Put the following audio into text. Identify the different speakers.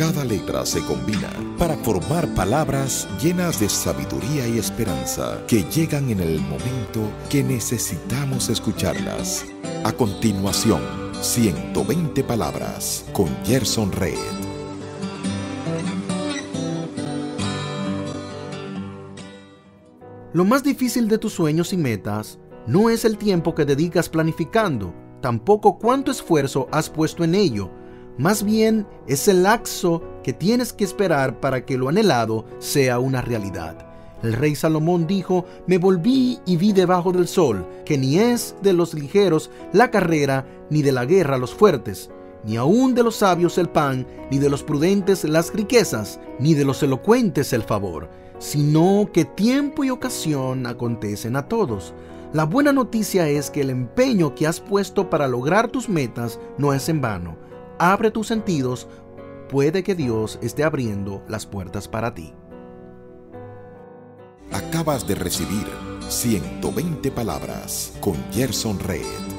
Speaker 1: Cada letra se combina para formar palabras llenas de sabiduría y esperanza que llegan en el momento que necesitamos escucharlas. A continuación, 120 palabras con Gerson Red.
Speaker 2: Lo más difícil de tus sueños y metas no es el tiempo que dedicas planificando, tampoco cuánto esfuerzo has puesto en ello, más bien es el laxo que tienes que esperar para que lo anhelado sea una realidad. El rey Salomón dijo, me volví y vi debajo del sol, que ni es de los ligeros la carrera, ni de la guerra los fuertes, ni aun de los sabios el pan, ni de los prudentes las riquezas, ni de los elocuentes el favor, sino que tiempo y ocasión acontecen a todos. La buena noticia es que el empeño que has puesto para lograr tus metas no es en vano abre tus sentidos, puede que Dios esté abriendo las puertas para ti.
Speaker 1: Acabas de recibir 120 palabras con Gerson Red.